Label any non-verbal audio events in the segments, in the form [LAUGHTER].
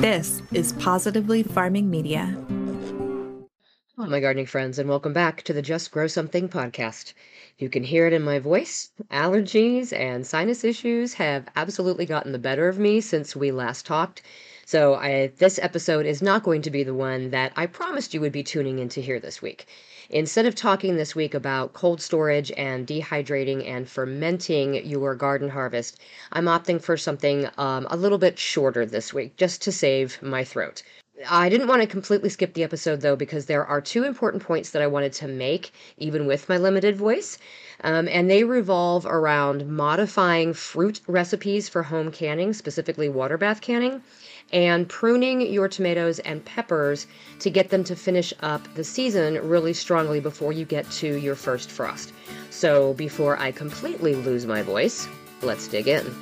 This is Positively Farming Media. Hello, my gardening friends, and welcome back to the Just Grow Something podcast. You can hear it in my voice. Allergies and sinus issues have absolutely gotten the better of me since we last talked. So, I, this episode is not going to be the one that I promised you would be tuning in to hear this week. Instead of talking this week about cold storage and dehydrating and fermenting your garden harvest, I'm opting for something um, a little bit shorter this week just to save my throat. I didn't want to completely skip the episode though, because there are two important points that I wanted to make, even with my limited voice. Um, and they revolve around modifying fruit recipes for home canning, specifically water bath canning, and pruning your tomatoes and peppers to get them to finish up the season really strongly before you get to your first frost. So, before I completely lose my voice, let's dig in.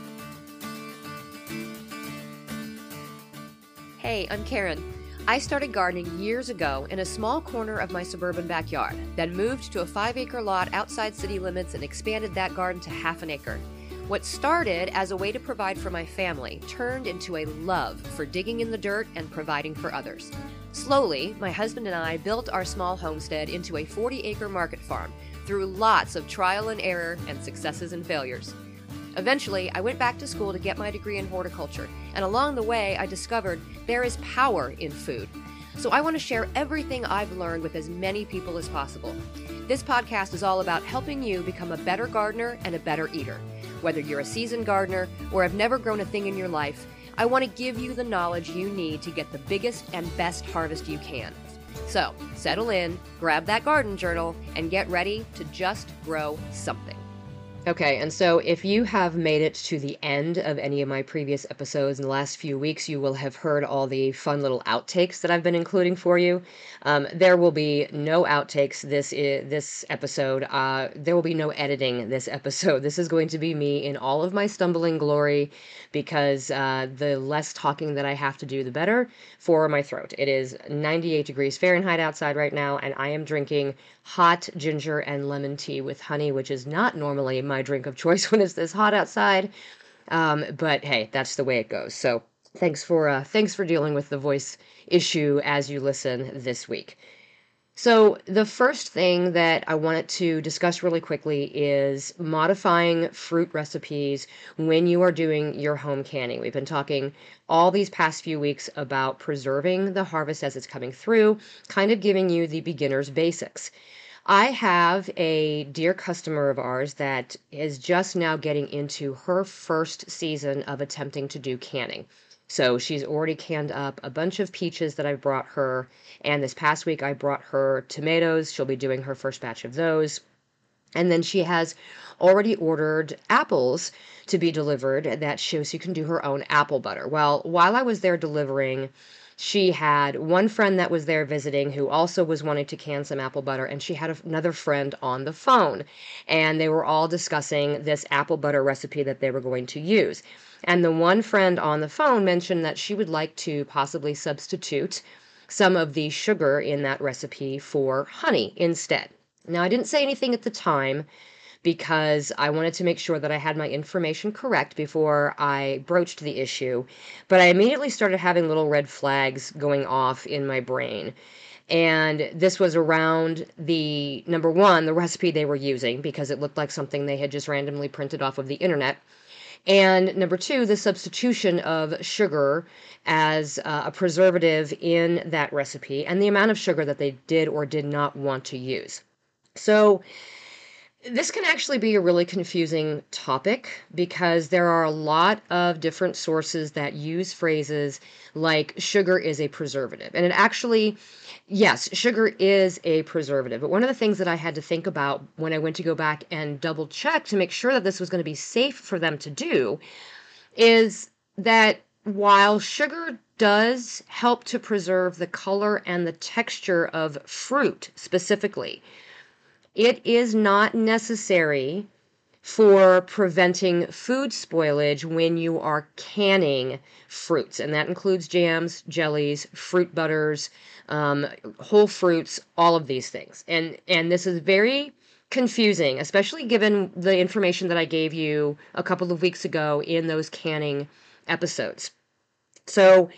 Hey, I'm Karen. I started gardening years ago in a small corner of my suburban backyard, then moved to a five acre lot outside city limits and expanded that garden to half an acre. What started as a way to provide for my family turned into a love for digging in the dirt and providing for others. Slowly, my husband and I built our small homestead into a 40 acre market farm through lots of trial and error and successes and failures. Eventually, I went back to school to get my degree in horticulture, and along the way, I discovered there is power in food. So I want to share everything I've learned with as many people as possible. This podcast is all about helping you become a better gardener and a better eater. Whether you're a seasoned gardener or have never grown a thing in your life, I want to give you the knowledge you need to get the biggest and best harvest you can. So, settle in, grab that garden journal, and get ready to just grow something. Okay, and so if you have made it to the end of any of my previous episodes in the last few weeks, you will have heard all the fun little outtakes that I've been including for you. Um, there will be no outtakes this this episode. Uh, there will be no editing this episode. [LAUGHS] This is going to be me in all of my stumbling glory, because uh, the less talking that I have to do, the better for my throat. It is 98 degrees Fahrenheit outside right now, and I am drinking hot ginger and lemon tea with honey, which is not normally my drink of choice [LAUGHS] when it's this hot outside. Um, but hey, that's the way it goes. So thanks for uh, thanks for dealing with the voice issue as you listen this week. So, the first thing that I wanted to discuss really quickly is modifying fruit recipes when you are doing your home canning. We've been talking all these past few weeks about preserving the harvest as it's coming through, kind of giving you the beginner's basics. I have a dear customer of ours that is just now getting into her first season of attempting to do canning. So she's already canned up a bunch of peaches that I've brought her. And this past week, I brought her tomatoes. She'll be doing her first batch of those. And then she has already ordered apples to be delivered that shows she, can do her own apple butter. Well, while I was there delivering, she had one friend that was there visiting who also was wanting to can some apple butter, and she had another friend on the phone. And they were all discussing this apple butter recipe that they were going to use. And the one friend on the phone mentioned that she would like to possibly substitute some of the sugar in that recipe for honey instead. Now, I didn't say anything at the time because I wanted to make sure that I had my information correct before I broached the issue. But I immediately started having little red flags going off in my brain. And this was around the number one, the recipe they were using, because it looked like something they had just randomly printed off of the internet. And number two, the substitution of sugar as uh, a preservative in that recipe and the amount of sugar that they did or did not want to use. So, this can actually be a really confusing topic because there are a lot of different sources that use phrases like sugar is a preservative. And it actually, yes, sugar is a preservative. But one of the things that I had to think about when I went to go back and double check to make sure that this was going to be safe for them to do is that while sugar does help to preserve the color and the texture of fruit specifically, it is not necessary for preventing food spoilage when you are canning fruits, and that includes jams, jellies, fruit butters, um, whole fruits, all of these things. And and this is very confusing, especially given the information that I gave you a couple of weeks ago in those canning episodes. So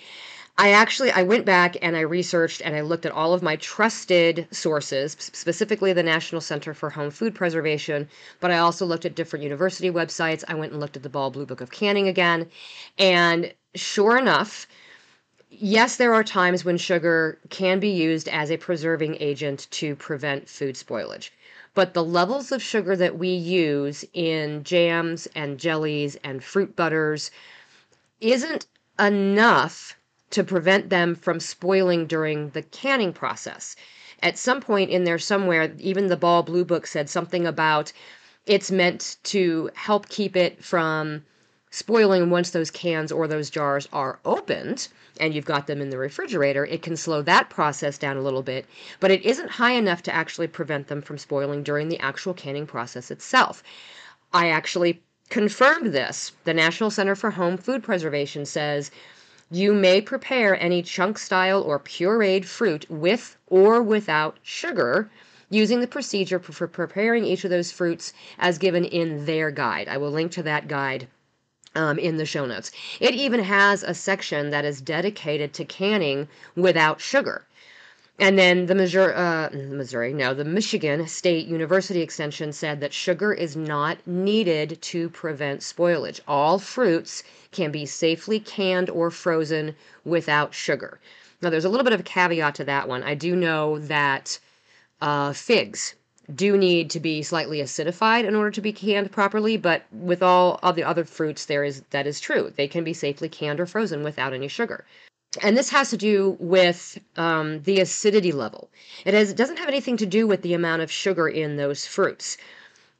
I actually I went back and I researched and I looked at all of my trusted sources, specifically the National Center for Home Food Preservation, but I also looked at different university websites. I went and looked at the Ball Blue Book of Canning again, and sure enough, yes, there are times when sugar can be used as a preserving agent to prevent food spoilage. But the levels of sugar that we use in jams and jellies and fruit butters isn't enough to prevent them from spoiling during the canning process. At some point in there, somewhere, even the Ball Blue Book said something about it's meant to help keep it from spoiling once those cans or those jars are opened and you've got them in the refrigerator, it can slow that process down a little bit, but it isn't high enough to actually prevent them from spoiling during the actual canning process itself. I actually confirmed this. The National Center for Home Food Preservation says you may prepare any chunk style or pureed fruit with or without sugar using the procedure for preparing each of those fruits as given in their guide. I will link to that guide um, in the show notes. It even has a section that is dedicated to canning without sugar. And then the Missouri, uh, Missouri, no, the Michigan State University Extension said that sugar is not needed to prevent spoilage. All fruits can be safely canned or frozen without sugar. Now, there's a little bit of a caveat to that one. I do know that uh, figs do need to be slightly acidified in order to be canned properly, but with all of the other fruits, there is that is true. They can be safely canned or frozen without any sugar and this has to do with um, the acidity level. It has it doesn't have anything to do with the amount of sugar in those fruits.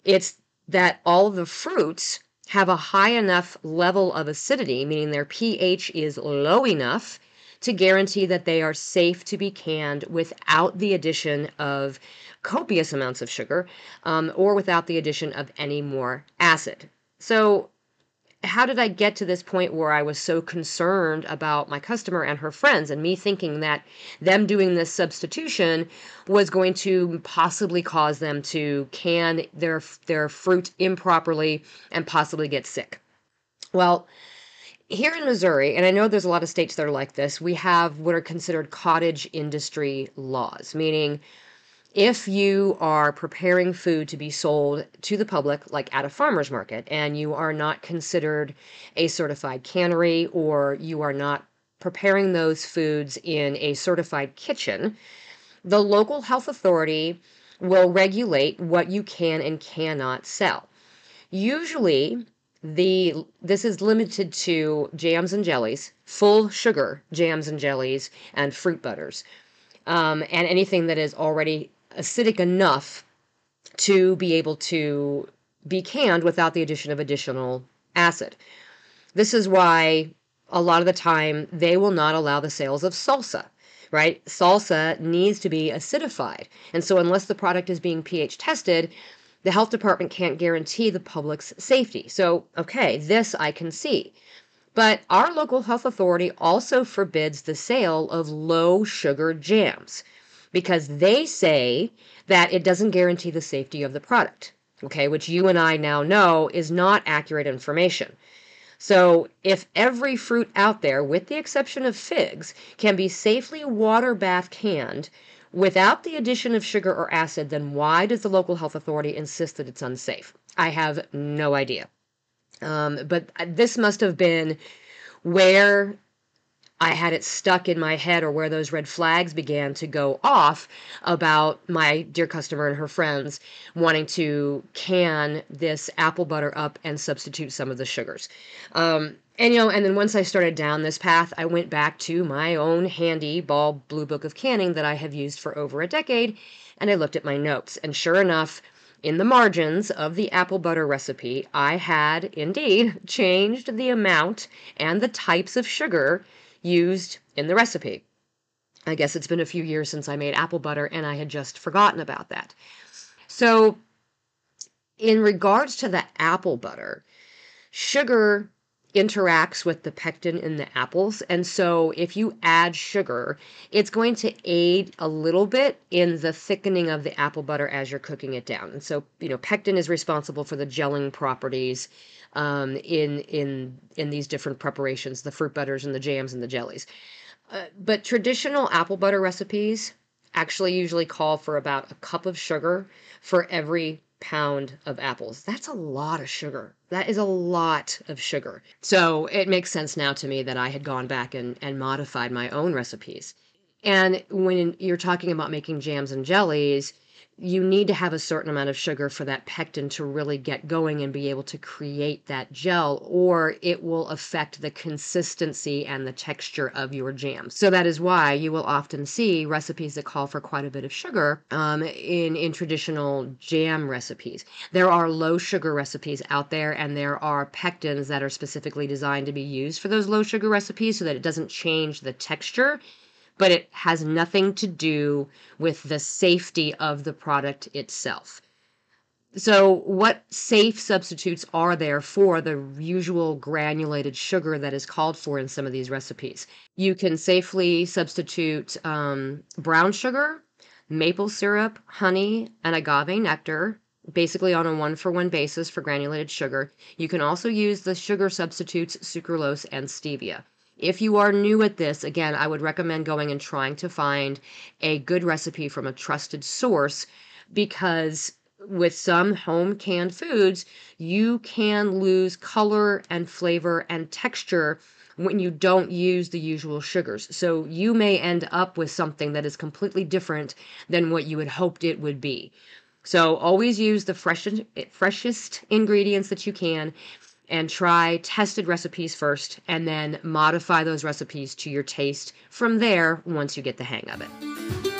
It's that all the fruits have a high enough level of acidity, meaning their pH is low enough to guarantee that they are safe to be canned without the addition of copious amounts of sugar um, or without the addition of any more acid. So how did I get to this point where I was so concerned about my customer and her friends and me thinking that them doing this substitution was going to possibly cause them to can their their fruit improperly and possibly get sick. Well, here in Missouri, and I know there's a lot of states that are like this, we have what are considered cottage industry laws, meaning if you are preparing food to be sold to the public, like at a farmer's market, and you are not considered a certified cannery or you are not preparing those foods in a certified kitchen, the local health authority will regulate what you can and cannot sell. Usually, the this is limited to jams and jellies, full sugar jams and jellies, and fruit butters, um, and anything that is already acidic enough to be able to be canned without the addition of additional acid. This is why a lot of the time they will not allow the sales of salsa, right? Salsa needs to be acidified. And so, unless the product is being pH tested, the health department can't guarantee the public's safety. So, okay, this I can see. But our local health authority also forbids the sale of low sugar jams because they say that it doesn't guarantee the safety of the product, okay, which you and I now know is not accurate information. So, if every fruit out there, with the exception of figs, can be safely water bath canned without the addition of sugar or acid, then why does the local health authority insist that it's unsafe? I have no idea. Um, but this must have been where I had it stuck in my head or where those red flags began to go off about my dear customer and her friends wanting to can this apple butter up and substitute some of the sugars. Um, and you know, and then once I started down this path, I went back to my own handy ball blue book of canning that I have used for over a decade, and I looked at my notes. And sure enough, in the margins of the apple butter recipe, I had indeed [LAUGHS] changed the amount and the types of sugar used in the recipe. I guess it's been a few years since I made apple butter and I had just forgotten about that. So, in regards to the apple butter, sugar interacts with the pectin in the apples. And so, if you add sugar, it's going to aid a little bit in the thickening of the apple butter as you're cooking it down. And so, you know, pectin is responsible for the gelling properties um, in in in these different preparations, the fruit butters and the jams and the jellies. Uh, but traditional apple butter recipes actually usually call for about a cup of sugar for every pound of apples. That's a lot of sugar. That is a lot of sugar. So it makes sense now to me that I had gone back and, and modified my own recipes. And when you're talking about making jams and jellies, you need to have a certain amount of sugar for that pectin to really get going and be able to create that gel, or it will affect the consistency and the texture of your jam. So that is why you will often see recipes that call for quite a bit of sugar um, in in traditional jam recipes. There are low sugar recipes out there, and there are pectins that are specifically designed to be used for those low sugar recipes, so that it doesn't change the texture but it has nothing to do with the safety of the product itself. So, what safe substitutes are there for the usual granulated sugar that is called for in some of these recipes? You can safely substitute um, brown sugar, maple syrup, honey, and agave nectar, basically on a one for one basis for granulated sugar. You can also use the sugar substitutes sucralose and stevia. If you are new at this, again, I would recommend going and trying to find a good recipe from a trusted source because with some home canned foods, you can lose color and flavor and texture when you don't use the usual sugars. So you may end up with something that is completely different than what you had hoped it would be. So always use the freshest, freshest ingredients that you can and try tested recipes first and then modify those recipes to your taste from there once you get the hang of it.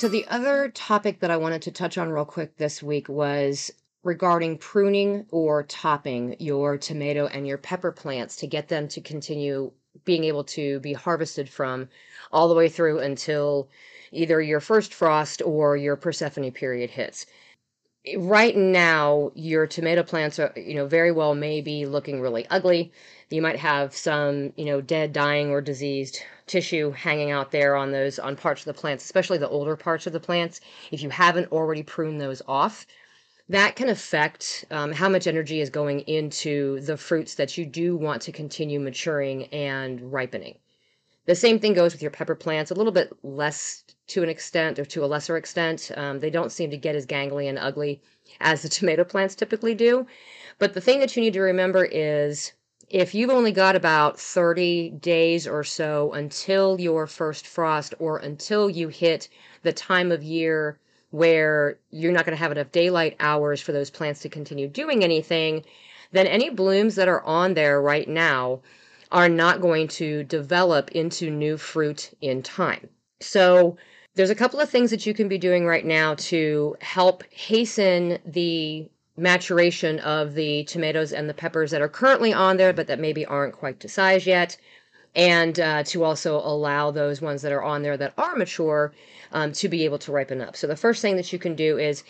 So, the other topic that I wanted to touch on real quick this week was regarding pruning or topping your tomato and your pepper plants to get them to continue being able to be harvested from all the way through until either your first frost or your Persephone period hits. Right now, your tomato plants are, you know, very well may be looking really ugly. You might have some, you know, dead, dying, or diseased tissue hanging out there on those on parts of the plants, especially the older parts of the plants. If you haven't already pruned those off, that can affect um, how much energy is going into the fruits that you do want to continue maturing and ripening. The same thing goes with your pepper plants, a little bit less to an extent or to a lesser extent. Um, they don't seem to get as gangly and ugly as the [LAUGHS] tomato plants typically do. But the thing that you need to remember is if you've only got about 30 days or so until your first frost or until you hit the time of year where you're not going to have enough daylight hours for those plants to continue doing anything, then any blooms that are on there right now are not going to develop into new fruit in time. So, there's a couple of things that you can be doing right now to help hasten the maturation of the tomatoes and the peppers that are currently on there, but that maybe aren't quite to size yet. And uh, to also allow those ones that are on there that are mature um, to be able to ripen up. So, the first thing that you can do is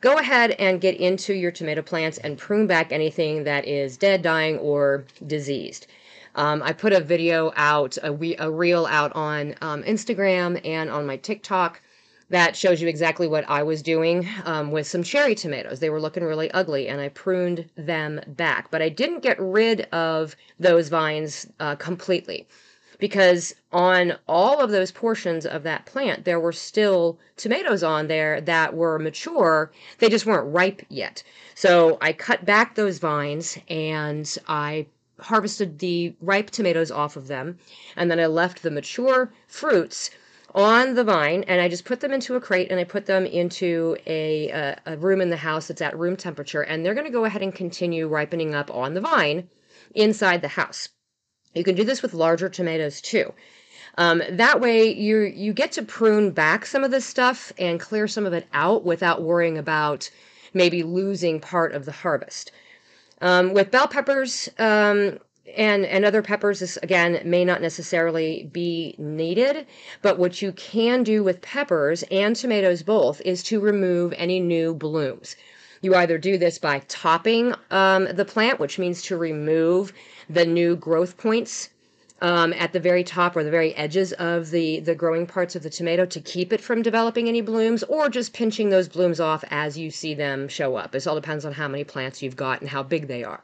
go ahead and get into your tomato plants and prune back anything that is dead, dying, or diseased. Um, I put a video out, a, a reel out on um, Instagram and on my TikTok that shows you exactly what I was doing um, with some cherry tomatoes. They were looking really ugly, and I pruned them back. But I didn't get rid of those vines uh, completely because on all of those portions of that plant, there were still tomatoes on there that were mature. They just weren't ripe yet. So I cut back those vines and I harvested the ripe tomatoes off of them. And then I left the mature fruits on the vine and I just put them into a crate and I put them into a, a, a room in the house that's at room temperature and they're going to go ahead and continue ripening up on the vine inside the house. You can do this with larger tomatoes too. Um, that way you you get to prune back some of this stuff and clear some of it out without worrying about maybe losing part of the harvest. Um, with bell peppers, um, and and other peppers this again may not necessarily be needed but what you can do with peppers and tomatoes both is to remove any new blooms. You either do this by topping um, the plant which means to remove the new growth points um, at the very top or the very edges of the, the growing parts of the tomato to keep it from developing any blooms, or just pinching those blooms off as you see them show up. This all depends on how many plants you've got and how big they are.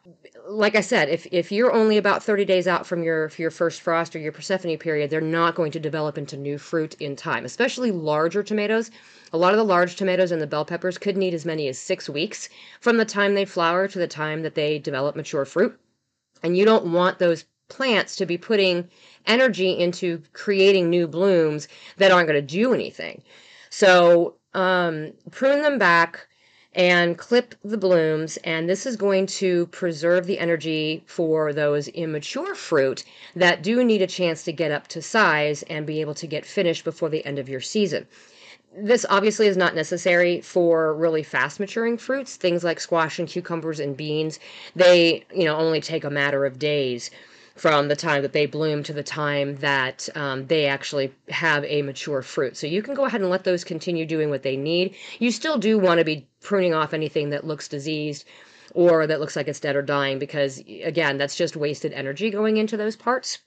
Like I said, if, if you're only about 30 days out from your, your first frost or your Persephone period, they're not going to develop into new fruit in time, especially larger tomatoes. A lot of the large tomatoes and the bell peppers could need as many as six weeks from the time they flower to the time that they develop mature fruit. And you don't want those plants to be putting energy into creating new blooms that aren't going to do anything. So um, prune them back and clip the blooms, and this is going to preserve the energy for those immature fruit that do need a chance to get up to size and be able to get finished before the end of your season. This obviously is not necessary for really fast maturing fruits. Things like squash and cucumbers and beans, they, you know, only take a matter of days from the time that they bloom to the time that um, they actually have a mature fruit. So you can go ahead and let those continue doing what they need. You still do want to be pruning off anything that looks diseased or that looks like it's dead or dying because, again, that's just wasted energy going into those parts.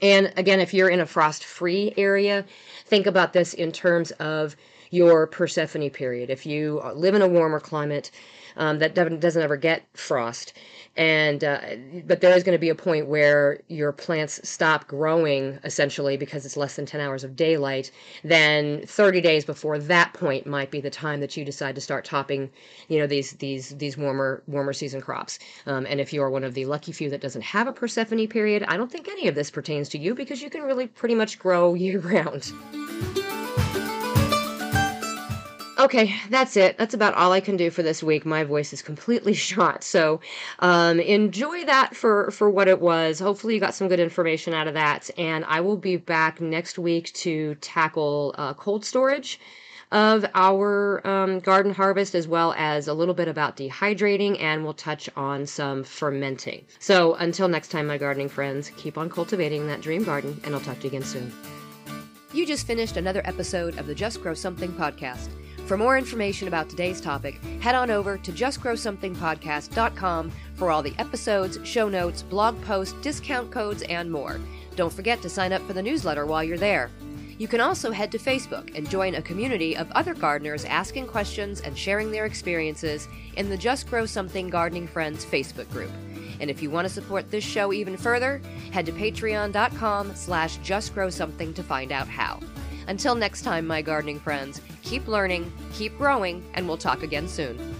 And again, if you're in a frost free area, think about this in terms of your Persephone period. If you live in a warmer climate um, that doesn't ever get frost, and uh, but there is going to be a point where your plants stop growing essentially because it's less than 10 hours of daylight then 30 days before that point might be the time that you decide to start topping you know these these these warmer warmer season crops. Um, and if you're one of the lucky few that doesn't have a persephone period i don't think any of this pertains to you because you can really pretty much grow [LAUGHS] year round Okay, that's it. That's about all I can do for this week. My voice is completely [LAUGHS] shot. So um, enjoy that for, for what it was. Hopefully, you got some good information out of that. And I will be back next week to tackle uh, cold storage of our um, garden harvest as well as a little bit about dehydrating and we'll touch on some fermenting. So until next time, my gardening friends, keep on cultivating that dream garden and I'll talk to you again soon. You just finished another episode of the Just Grow Something podcast. For more information about today's topic, head on over to justgrowsomethingpodcast.com for all the episodes, show notes, blog posts, discount codes, and more. Don't forget to sign up for the newsletter while you're there. You can also head to Facebook and join a community of other gardeners asking questions and sharing their experiences in the Just Grow Something Gardening Friends Facebook group. And if you want to support this show even further, head to patreon.com slash justgrowsomething to find out how. Until next time, my gardening friends, keep learning, keep growing, and we'll talk again soon.